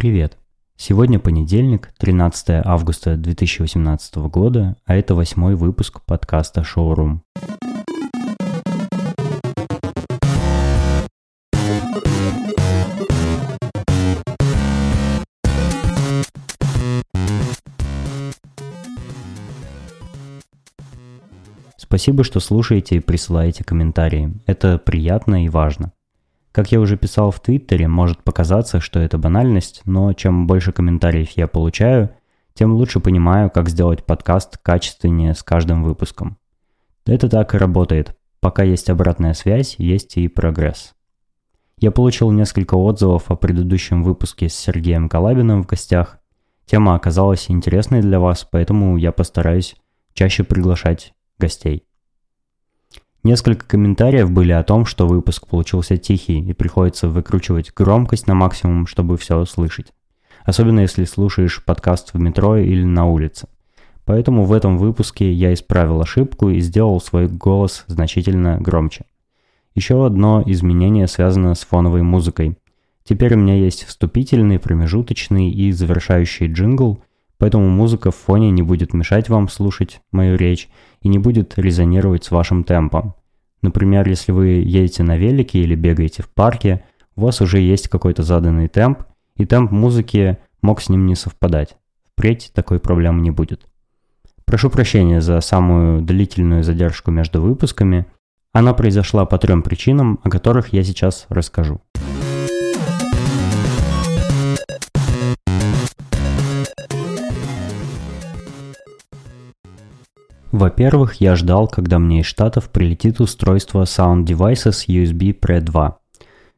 Привет! Сегодня понедельник, 13 августа 2018 года, а это восьмой выпуск подкаста «Шоурум». Спасибо, что слушаете и присылаете комментарии. Это приятно и важно. Как я уже писал в Твиттере, может показаться, что это банальность, но чем больше комментариев я получаю, тем лучше понимаю, как сделать подкаст качественнее с каждым выпуском. Это так и работает. Пока есть обратная связь, есть и прогресс. Я получил несколько отзывов о предыдущем выпуске с Сергеем Калабиным в гостях. Тема оказалась интересной для вас, поэтому я постараюсь чаще приглашать гостей. Несколько комментариев были о том, что выпуск получился тихий и приходится выкручивать громкость на максимум, чтобы все слышать. Особенно если слушаешь подкаст в метро или на улице. Поэтому в этом выпуске я исправил ошибку и сделал свой голос значительно громче. Еще одно изменение связано с фоновой музыкой. Теперь у меня есть вступительный, промежуточный и завершающий джингл, поэтому музыка в фоне не будет мешать вам слушать мою речь и не будет резонировать с вашим темпом. Например, если вы едете на велике или бегаете в парке, у вас уже есть какой-то заданный темп, и темп музыки мог с ним не совпадать. Впредь такой проблемы не будет. Прошу прощения за самую длительную задержку между выпусками. Она произошла по трем причинам, о которых я сейчас расскажу. Во-первых, я ждал, когда мне из Штатов прилетит устройство Sound Devices USB Pre 2.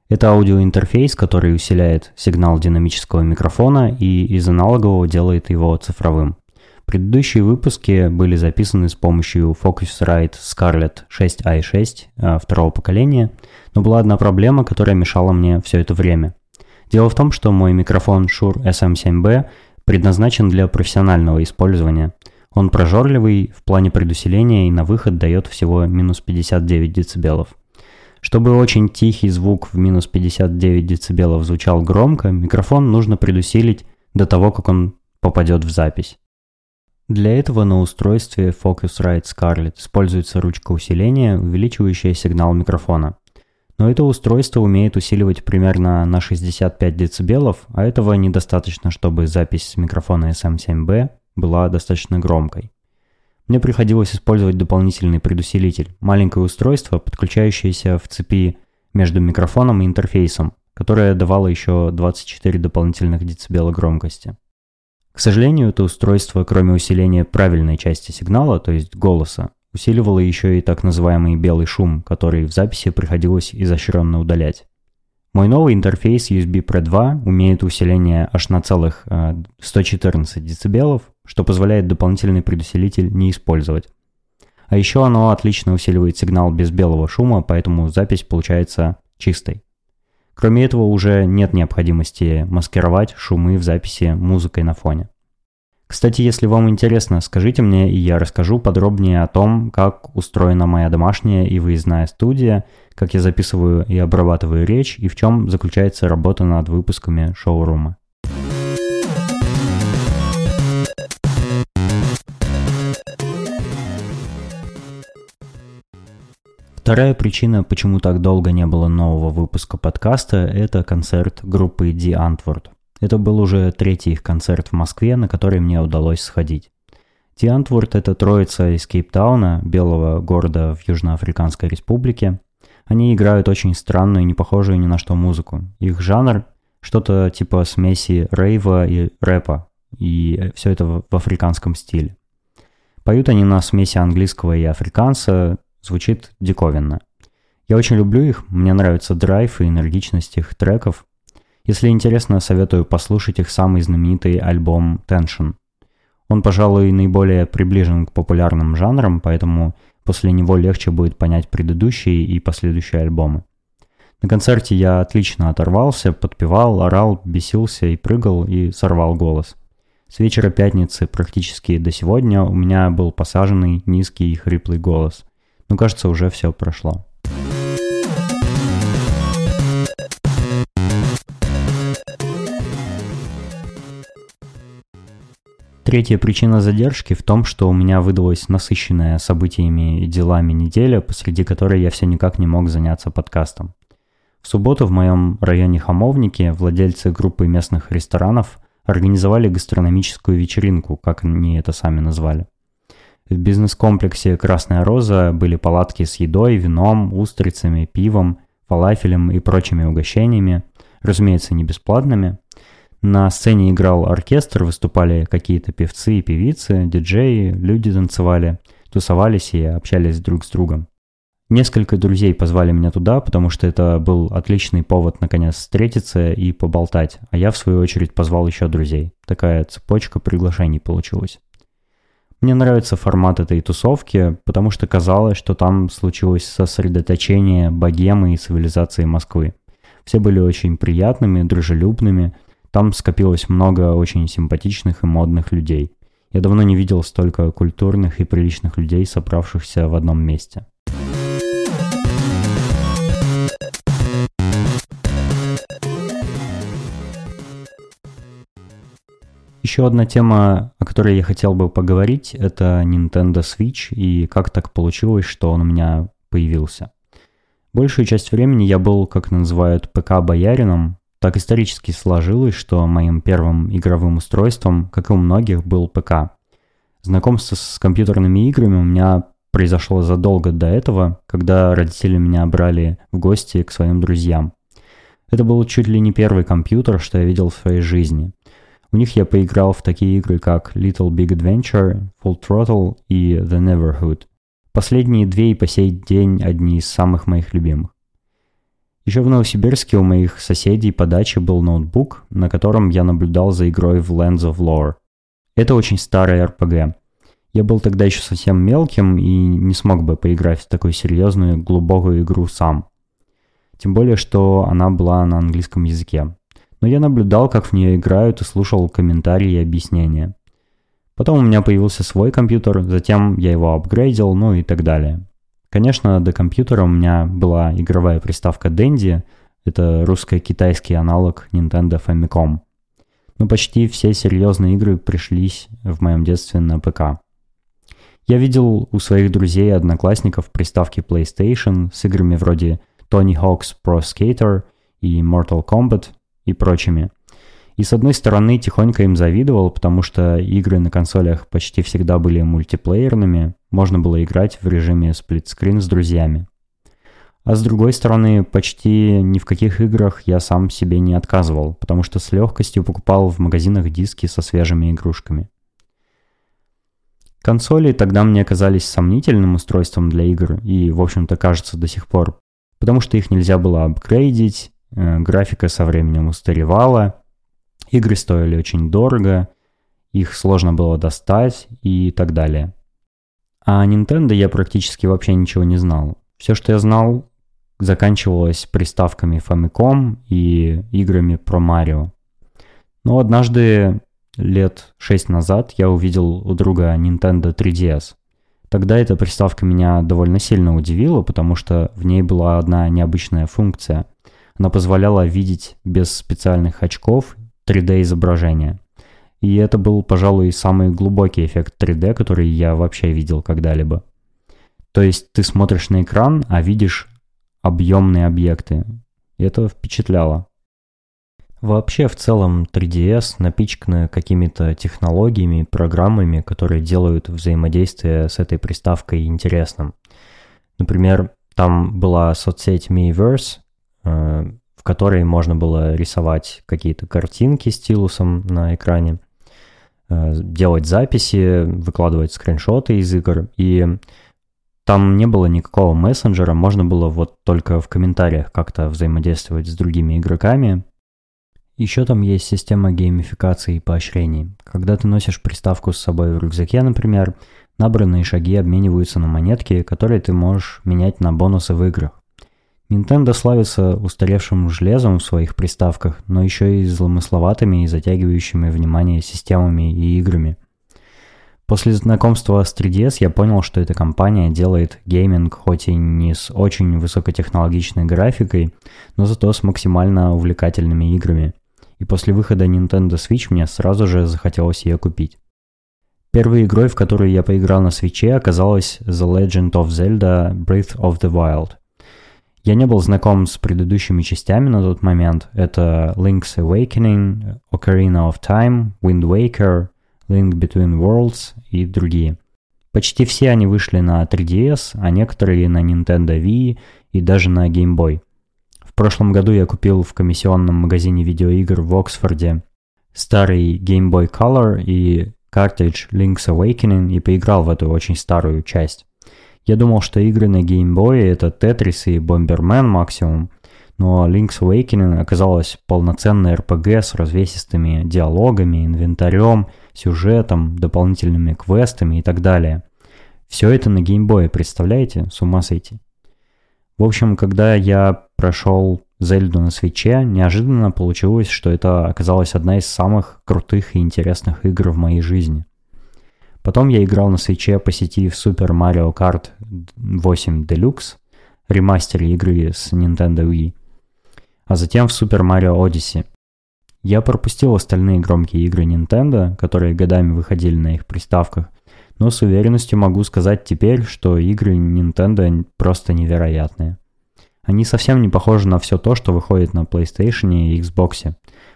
Это аудиоинтерфейс, который усиляет сигнал динамического микрофона и из аналогового делает его цифровым. Предыдущие выпуски были записаны с помощью Focusrite Scarlett 6i6 а, второго поколения, но была одна проблема, которая мешала мне все это время. Дело в том, что мой микрофон Shure SM7B предназначен для профессионального использования – он прожорливый в плане предусиления и на выход дает всего минус 59 дБ. Чтобы очень тихий звук в минус 59 дБ звучал громко, микрофон нужно предусилить до того, как он попадет в запись. Для этого на устройстве Focusrite Scarlett используется ручка усиления, увеличивающая сигнал микрофона. Но это устройство умеет усиливать примерно на 65 дБ, а этого недостаточно, чтобы запись с микрофона SM7B была достаточно громкой. Мне приходилось использовать дополнительный предусилитель, маленькое устройство, подключающееся в цепи между микрофоном и интерфейсом, которое давало еще 24 дополнительных децибела громкости. К сожалению, это устройство, кроме усиления правильной части сигнала, то есть голоса, усиливало еще и так называемый белый шум, который в записи приходилось изощренно удалять. Мой новый интерфейс USB Pro 2 умеет усиление аж на целых 114 э, дБ, что позволяет дополнительный предусилитель не использовать. А еще оно отлично усиливает сигнал без белого шума, поэтому запись получается чистой. Кроме этого, уже нет необходимости маскировать шумы в записи музыкой на фоне. Кстати, если вам интересно, скажите мне, и я расскажу подробнее о том, как устроена моя домашняя и выездная студия, как я записываю и обрабатываю речь, и в чем заключается работа над выпусками шоурума. Вторая причина, почему так долго не было нового выпуска подкаста, это концерт группы The Antwoord – это был уже третий их концерт в Москве, на который мне удалось сходить. Тиантворд – это троица из Кейптауна, белого города в Южноафриканской республике. Они играют очень странную, не похожую ни на что музыку. Их жанр – что-то типа смеси рейва и рэпа, и все это в африканском стиле. Поют они на смеси английского и африканца, звучит диковинно. Я очень люблю их, мне нравится драйв и энергичность их треков, если интересно, советую послушать их самый знаменитый альбом Tension. Он, пожалуй, наиболее приближен к популярным жанрам, поэтому после него легче будет понять предыдущие и последующие альбомы. На концерте я отлично оторвался, подпевал, орал, бесился и прыгал и сорвал голос. С вечера пятницы практически до сегодня у меня был посаженный низкий и хриплый голос. Но кажется, уже все прошло. Третья причина задержки в том, что у меня выдалась насыщенная событиями и делами неделя, посреди которой я все никак не мог заняться подкастом. В субботу в моем районе Хамовники владельцы группы местных ресторанов организовали гастрономическую вечеринку, как они это сами назвали. В бизнес-комплексе «Красная роза» были палатки с едой, вином, устрицами, пивом, фалафелем и прочими угощениями, разумеется, не бесплатными. На сцене играл оркестр, выступали какие-то певцы и певицы, диджеи, люди танцевали, тусовались и общались друг с другом. Несколько друзей позвали меня туда, потому что это был отличный повод наконец встретиться и поболтать, а я в свою очередь позвал еще друзей. Такая цепочка приглашений получилась. Мне нравится формат этой тусовки, потому что казалось, что там случилось сосредоточение богемы и цивилизации Москвы. Все были очень приятными, дружелюбными, там скопилось много очень симпатичных и модных людей. Я давно не видел столько культурных и приличных людей, собравшихся в одном месте. Еще одна тема, о которой я хотел бы поговорить, это Nintendo Switch и как так получилось, что он у меня появился. Большую часть времени я был, как называют, ПК-боярином. Так исторически сложилось, что моим первым игровым устройством, как и у многих, был ПК. Знакомство с компьютерными играми у меня произошло задолго до этого, когда родители меня брали в гости к своим друзьям. Это был чуть ли не первый компьютер, что я видел в своей жизни – у них я поиграл в такие игры, как Little Big Adventure, Full Throttle и The Neverhood. Последние две и по сей день одни из самых моих любимых. Еще в Новосибирске у моих соседей по даче был ноутбук, на котором я наблюдал за игрой в Lands of Lore. Это очень старый RPG. Я был тогда еще совсем мелким и не смог бы поиграть в такую серьезную, глубокую игру сам. Тем более, что она была на английском языке но я наблюдал, как в нее играют и слушал комментарии и объяснения. Потом у меня появился свой компьютер, затем я его апгрейдил, ну и так далее. Конечно, до компьютера у меня была игровая приставка Dendy, это русско-китайский аналог Nintendo Famicom. Но почти все серьезные игры пришлись в моем детстве на ПК. Я видел у своих друзей и одноклассников приставки PlayStation с играми вроде Tony Hawk's Pro Skater и Mortal Kombat, и прочими. И с одной стороны тихонько им завидовал, потому что игры на консолях почти всегда были мультиплеерными, можно было играть в режиме сплитскрин с друзьями. А с другой стороны, почти ни в каких играх я сам себе не отказывал, потому что с легкостью покупал в магазинах диски со свежими игрушками. Консоли тогда мне казались сомнительным устройством для игр и, в общем-то, кажется до сих пор, потому что их нельзя было апгрейдить, Э, графика со временем устаревала, игры стоили очень дорого, их сложно было достать и так далее. А о Nintendo я практически вообще ничего не знал. Все, что я знал, заканчивалось приставками Famicom и играми про Марио. Но однажды, лет 6 назад, я увидел у друга Nintendo 3DS. Тогда эта приставка меня довольно сильно удивила, потому что в ней была одна необычная функция. Она позволяла видеть без специальных очков 3D-изображение. И это был, пожалуй, самый глубокий эффект 3D, который я вообще видел когда-либо. То есть ты смотришь на экран, а видишь объемные объекты. И это впечатляло. Вообще, в целом, 3DS напичканы какими-то технологиями, программами, которые делают взаимодействие с этой приставкой интересным. Например, там была соцсеть Miiverse, Э, в которой можно было рисовать какие-то картинки стилусом на экране, делать записи, выкладывать скриншоты из игр. И там не было никакого мессенджера, можно было вот только в комментариях как-то взаимодействовать с другими игроками. Еще там есть система геймификации и поощрений. Когда ты носишь приставку с собой в рюкзаке, например, набранные шаги обмениваются на монетки, которые ты можешь менять на бонусы в играх. Nintendo славится устаревшим железом в своих приставках, но еще и зломысловатыми и затягивающими внимание системами и играми. После знакомства с 3DS я понял, что эта компания делает гейминг хоть и не с очень высокотехнологичной графикой, но зато с максимально увлекательными играми. И после выхода Nintendo Switch мне сразу же захотелось ее купить. Первой игрой, в которую я поиграл на свече, оказалась The Legend of Zelda Breath of the Wild. Я не был знаком с предыдущими частями на тот момент. Это Link's Awakening, Ocarina of Time, Wind Waker, Link Between Worlds и другие. Почти все они вышли на 3DS, а некоторые на Nintendo Wii и даже на Game Boy. В прошлом году я купил в комиссионном магазине видеоигр в Оксфорде старый Game Boy Color и картридж Link's Awakening и поиграл в эту очень старую часть. Я думал, что игры на Boy это Tetris и Bomberman максимум, но Link's Awakening оказалась полноценной RPG с развесистыми диалогами, инвентарем, сюжетом, дополнительными квестами и так далее. Все это на Boy, представляете? С ума сойти. В общем, когда я прошел Зельду на свече, неожиданно получилось, что это оказалась одна из самых крутых и интересных игр в моей жизни. Потом я играл на свече по сети в Super Mario Kart 8 Deluxe, ремастере игры с Nintendo Wii, а затем в Super Mario Odyssey. Я пропустил остальные громкие игры Nintendo, которые годами выходили на их приставках, но с уверенностью могу сказать теперь, что игры Nintendo просто невероятные. Они совсем не похожи на все то, что выходит на PlayStation и Xbox.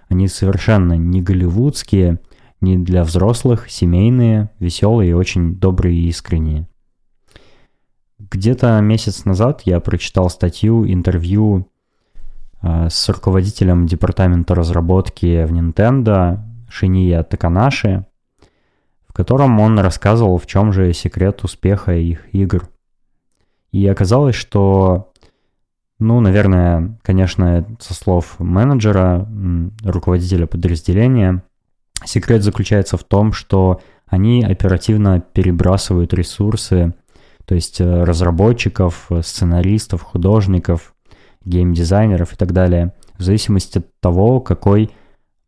Они совершенно не голливудские, не для взрослых, семейные, веселые и очень добрые и искренние. Где-то месяц назад я прочитал статью, интервью э, с руководителем департамента разработки в Nintendo Шиния Таканаши, в котором он рассказывал, в чем же секрет успеха их игр. И оказалось, что ну, наверное, конечно, со слов менеджера, руководителя подразделения, секрет заключается в том, что они оперативно перебрасывают ресурсы, то есть э, разработчиков, сценаристов, художников, геймдизайнеров и так далее, в зависимости от того, какой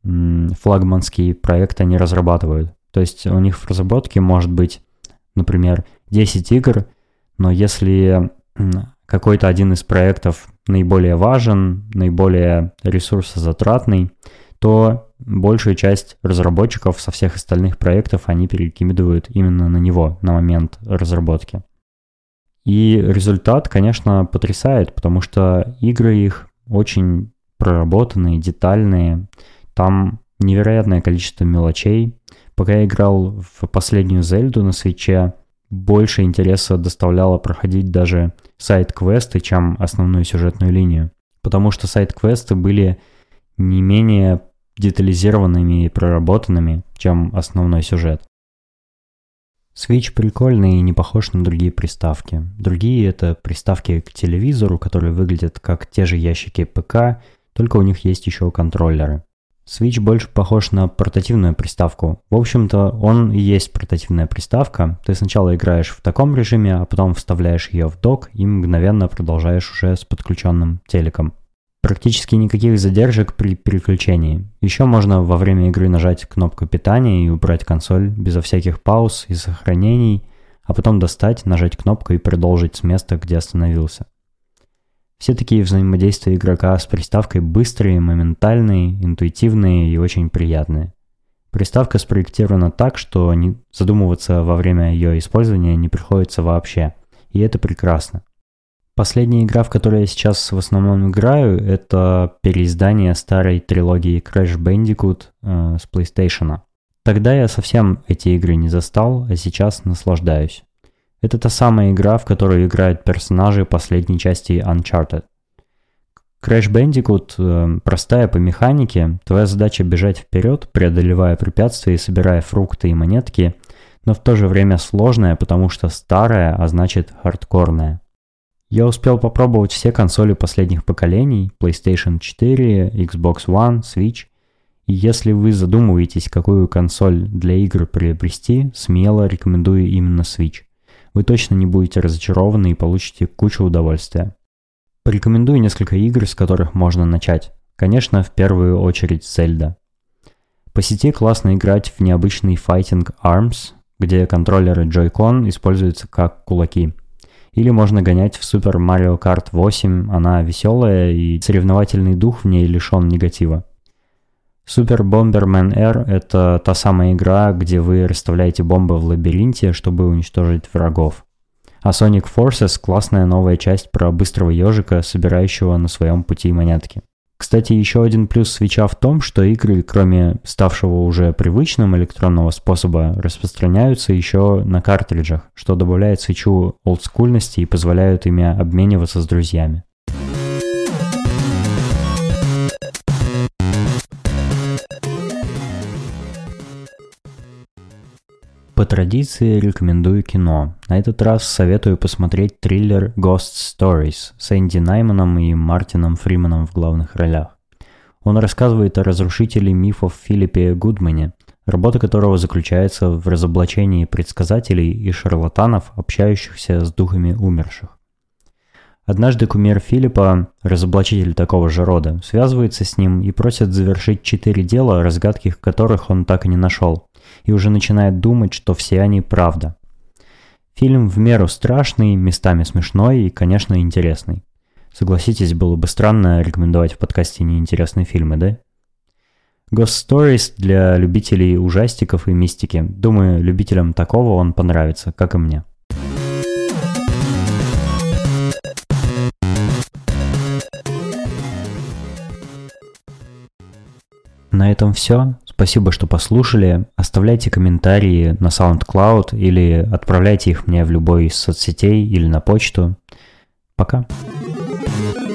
флагманский проект они разрабатывают. То есть у них в разработке может быть, например, 10 игр, но если какой-то один из проектов наиболее важен, наиболее ресурсозатратный, то большую часть разработчиков со всех остальных проектов они перекидывают именно на него на момент разработки. И результат, конечно, потрясает, потому что игры их очень проработанные, детальные. Там невероятное количество мелочей. Пока я играл в последнюю Зельду на свече, больше интереса доставляло проходить даже сайт-квесты, чем основную сюжетную линию. Потому что сайт-квесты были не менее детализированными и проработанными, чем основной сюжет. Switch прикольный и не похож на другие приставки. Другие это приставки к телевизору, которые выглядят как те же ящики ПК, только у них есть еще контроллеры. Switch больше похож на портативную приставку. В общем-то, он и есть портативная приставка. Ты сначала играешь в таком режиме, а потом вставляешь ее в док и мгновенно продолжаешь уже с подключенным телеком. Практически никаких задержек при переключении. Еще можно во время игры нажать кнопку питания и убрать консоль безо всяких пауз и сохранений, а потом достать, нажать кнопку и продолжить с места, где остановился. Все такие взаимодействия игрока с приставкой быстрые, моментальные, интуитивные и очень приятные. Приставка спроектирована так, что задумываться во время ее использования не приходится вообще. И это прекрасно. Последняя игра, в которой я сейчас в основном играю, это переиздание старой трилогии Crash Bandicoot э, с PlayStation. Тогда я совсем эти игры не застал, а сейчас наслаждаюсь. Это та самая игра, в которую играют персонажи последней части Uncharted. Crash Bandicoot э, простая по механике, твоя задача бежать вперед, преодолевая препятствия и собирая фрукты и монетки, но в то же время сложная, потому что старая, а значит хардкорная. Я успел попробовать все консоли последних поколений, PlayStation 4, Xbox One, Switch, и если вы задумываетесь, какую консоль для игр приобрести, смело рекомендую именно Switch вы точно не будете разочарованы и получите кучу удовольствия. Порекомендую несколько игр, с которых можно начать. Конечно, в первую очередь Zelda. По сети классно играть в необычный Fighting Arms, где контроллеры Joy-Con используются как кулаки. Или можно гонять в Super Mario Kart 8, она веселая и соревновательный дух в ней лишен негатива. Super Bomberman R — это та самая игра, где вы расставляете бомбы в лабиринте, чтобы уничтожить врагов. А Sonic Forces — классная новая часть про быстрого ежика, собирающего на своем пути монетки. Кстати, еще один плюс свеча в том, что игры, кроме ставшего уже привычным электронного способа, распространяются еще на картриджах, что добавляет свечу олдскульности и позволяет ими обмениваться с друзьями. По традиции рекомендую кино. На этот раз советую посмотреть триллер Ghost Stories с Энди Найманом и Мартином Фриманом в главных ролях. Он рассказывает о разрушителе мифов Филиппе Гудмане, работа которого заключается в разоблачении предсказателей и шарлатанов, общающихся с духами умерших. Однажды кумир Филиппа, разоблачитель такого же рода, связывается с ним и просит завершить четыре дела, разгадки которых он так и не нашел и уже начинает думать, что все они правда. Фильм в меру страшный, местами смешной и, конечно, интересный. Согласитесь, было бы странно рекомендовать в подкасте неинтересные фильмы, да? Ghost Stories для любителей ужастиков и мистики. Думаю, любителям такого он понравится, как и мне. На этом все. Спасибо, что послушали. Оставляйте комментарии на SoundCloud или отправляйте их мне в любой из соцсетей или на почту. Пока. thank you